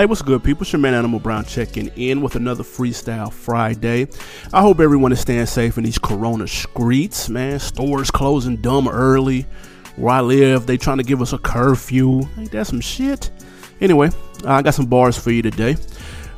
Hey, what's good, people? It's your man Animal Brown checking in with another Freestyle Friday. I hope everyone is staying safe in these Corona streets, man. Stores closing dumb early. Where I live, they trying to give us a curfew. Ain't that some shit? Anyway, I got some bars for you today.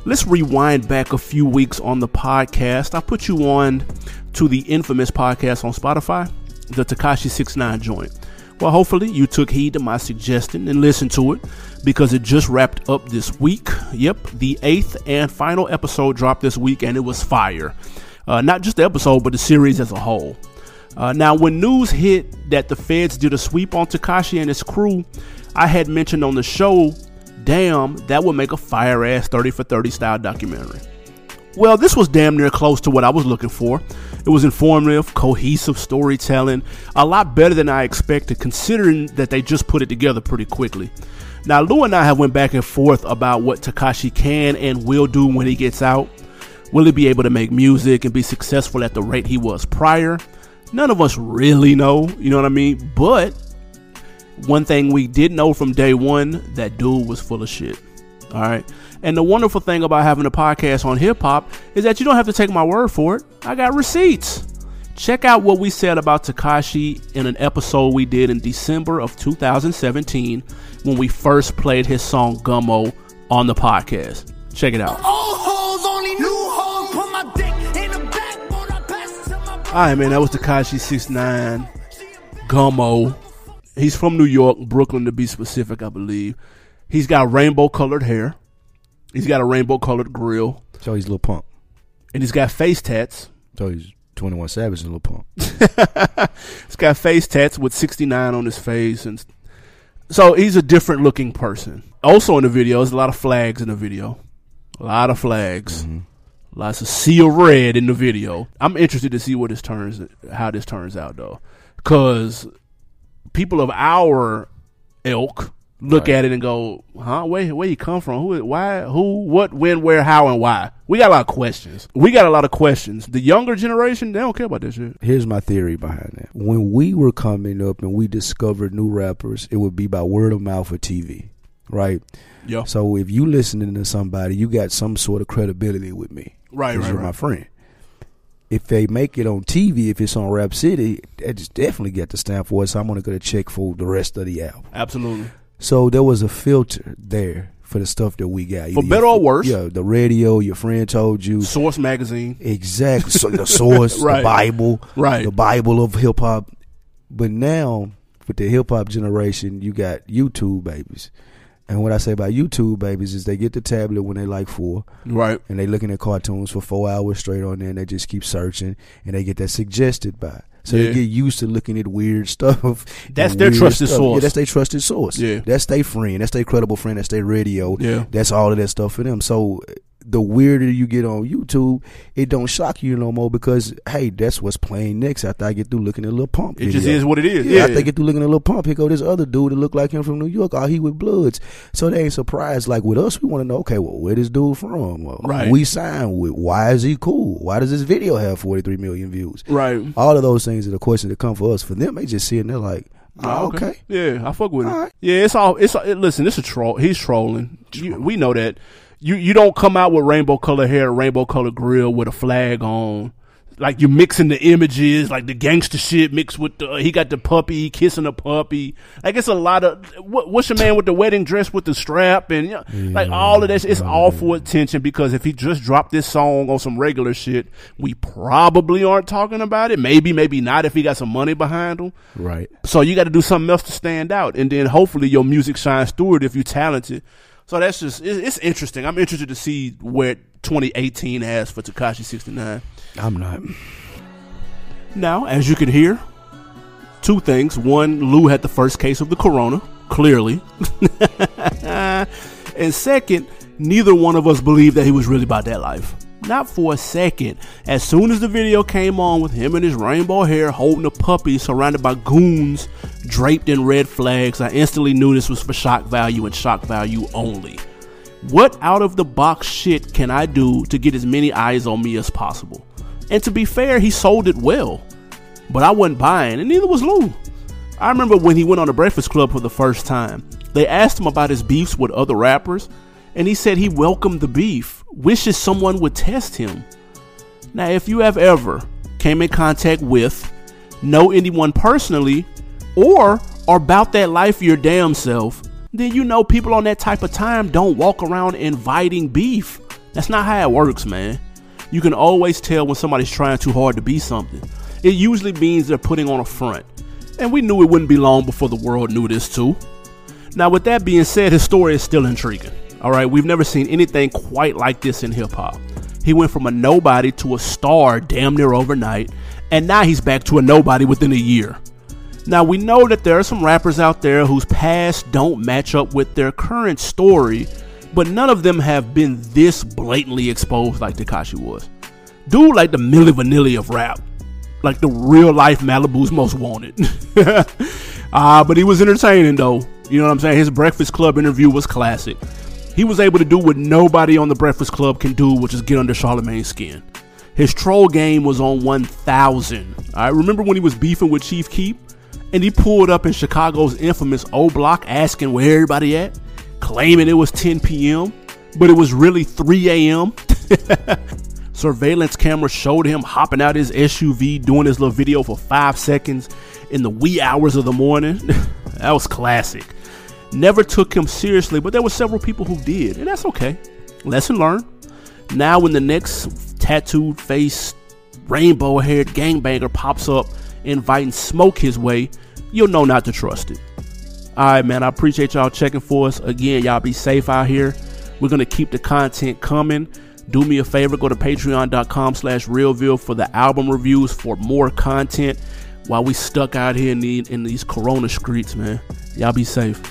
Let's rewind back a few weeks on the podcast. I put you on to the infamous podcast on Spotify, the Tekashi 69 joint. Well, hopefully you took heed to my suggestion and listened to it because it just wrapped up this week. Yep, the eighth and final episode dropped this week and it was fire. Uh, not just the episode, but the series as a whole. Uh, now, when news hit that the feds did a sweep on Tekashi and his crew, I had mentioned on the show, damn, that would make a fire ass 30 for 30 style documentary. Well, this was damn near close to what I was looking for. It was informative, cohesive storytelling, a lot better than I expected, considering that they just put it together pretty quickly. Now, Lou and I have went back and forth about what Tekashi can and will do when he gets out. Will he be able to make music and be successful at the rate he was prior? None of us really know, you know what I mean? But one thing we did know from day one that dude was full of shit. All right. And the wonderful thing about having a podcast on hip hop is that you don't have to take my word for it. I got receipts. Check out what we said about Tekashi in an episode we did in December of 2017 when we first played his song Gummo on the podcast. Check it out. Alright, man, that was Tekashi 69 Gummo. He's from New York, Brooklyn to be specific, I believe. He's got rainbow colored hair. He's got a rainbow colored grill. So he's a little punk. And he's got face tats. So he's 21 Savage and a little punk. he's got face tats with 69 on his face. And so he's a different looking person. Also in the video, there's a lot of flags in the video. A lot of flags. Mm-hmm. Lots of seal red in the video. I'm interested to see what this turns, how this turns out though. Cause people of our ilk, look right. at it and go, huh? Where where you come from? Who? Why? Who? What? When? Where? How? And why? We got a lot of questions. We got a lot of questions. The younger generation, they don't care about this shit. Here's my theory behind that. When we were coming up and we discovered new rappers, it would be by word of mouth or TV, right? Yeah. So if you listening to somebody, you got some sort of credibility with me, right? Right. You're right. my friend. If they make it on TV, if it's on Rap City, that just definitely get the stamp for it. So I'm gonna go to check for the rest of the album. Absolutely. So there was a filter there for the stuff that we got. For better or worse. Yeah, the radio, your friend told you. Source magazine. Exactly. So the source, right. the Bible. Right. The Bible of hip hop. But now, with the hip hop generation, you got YouTube babies. And what I say about YouTube babies is they get the tablet when they like four. Right. And they looking at cartoons for four hours straight on there and they just keep searching and they get that suggested by. So Yeah. they get used to looking at weird stuff. That's their trusted stuff. source. Yeah, that's their trusted source. Yeah. That's their friend. That's their credible friend. That's their radio. Yeah. That's all of that stuff for them. So the weirder you get on YouTube, it don't shock you no more because hey, that's what's playing next after I get through looking at a little pump. It just is what it is. Yeah, Yeah. after I get through looking at a little pump, here go this other dude that look like him from New York. Oh, he with Bloods. So they ain't surprised. Like with us, we want to know, okay, well, where this dude from? Well, Right. We signed with. Why is he cool? Why does this video have 43 million views? right. All of those things are the questions that come for us. For them, they just sitting there like, oh, okay. Yeah, I fuck with it. All right. Yeah, it's all. It's it, listen. It's a troll. He's trolling. You, we know that. You you don't come out with rainbow color hair, rainbow color grill with a flag on. Like you're mixing the images, like the gangster shit mixed with the. He got the puppy kissing a puppy. Like it's a lot of. What, what's your man with the wedding dress with the strap and you know, like all of that? It's all for attention because if he just dropped this song on some regular shit, we probably aren't talking about it. Maybe, maybe not if he got some money behind him. Right. So you got to do something else to stand out, and then hopefully your music shines through it if you're talented. So that's just it- it's interesting. I'm interested to see where 2018 has for Tekashi 69. I'm not. Now, as you can hear, two things. One, Lou had the first case of the corona, clearly. and second, neither one of us believed that he was really about that life. Not for a second. As soon as the video came on with him and his rainbow hair holding a puppy surrounded by goons draped in red flags, I instantly knew this was for shock value and shock value only. What out of the box shit can I do to get as many eyes on me as possible? And to be fair, he sold it well. But I wasn't buying, and neither was Lou. I remember when he went on the Breakfast Club for the first time. They asked him about his beefs with other rappers, and he said he welcomed the beef, wishes someone would test him. Now, if you have ever came in contact with, know anyone personally, or are about that life your damn self, then you know people on that type of time don't walk around inviting beef. That's not how it works, man. You can always tell when somebody's trying too hard to be something. It usually means they're putting on a front. And we knew it wouldn't be long before the world knew this too. Now, with that being said, his story is still intriguing. All right, we've never seen anything quite like this in hip hop. He went from a nobody to a star damn near overnight, and now he's back to a nobody within a year. Now, we know that there are some rappers out there whose past don't match up with their current story, but none of them have been this blatantly exposed like Tekashi was. Dude, like the Milli Vanilli of rap, like the real life Malibu's most wanted. Ah, uh, but he was entertaining though. You know what I'm saying? His Breakfast Club interview was classic. He was able to do what nobody on the Breakfast Club can do, which is get under Charlemagne's skin. His troll game was on 1000. I remember when he was beefing with Chief Keef and he pulled up in Chicago's infamous O Block asking where everybody at, claiming it was 10 p.m., but it was really 3 a.m. Surveillance camera showed him hopping out his SUV doing his little video for five seconds in the wee hours of the morning. that was classic never took him seriously, but there were several people who did, and that's okay. Lesson learned. Now, when the next tattooed face, rainbow haired gangbanger pops up inviting smoke his way, you'll know not to trust it. All right, man, I appreciate y'all checking for us. Again, y'all be safe out here. We're going to keep the content coming. Do me a favor, go to patreon.com slash realville for the album reviews for more content while we stuck out here in, the, in these corona streets, man. Y'all be safe.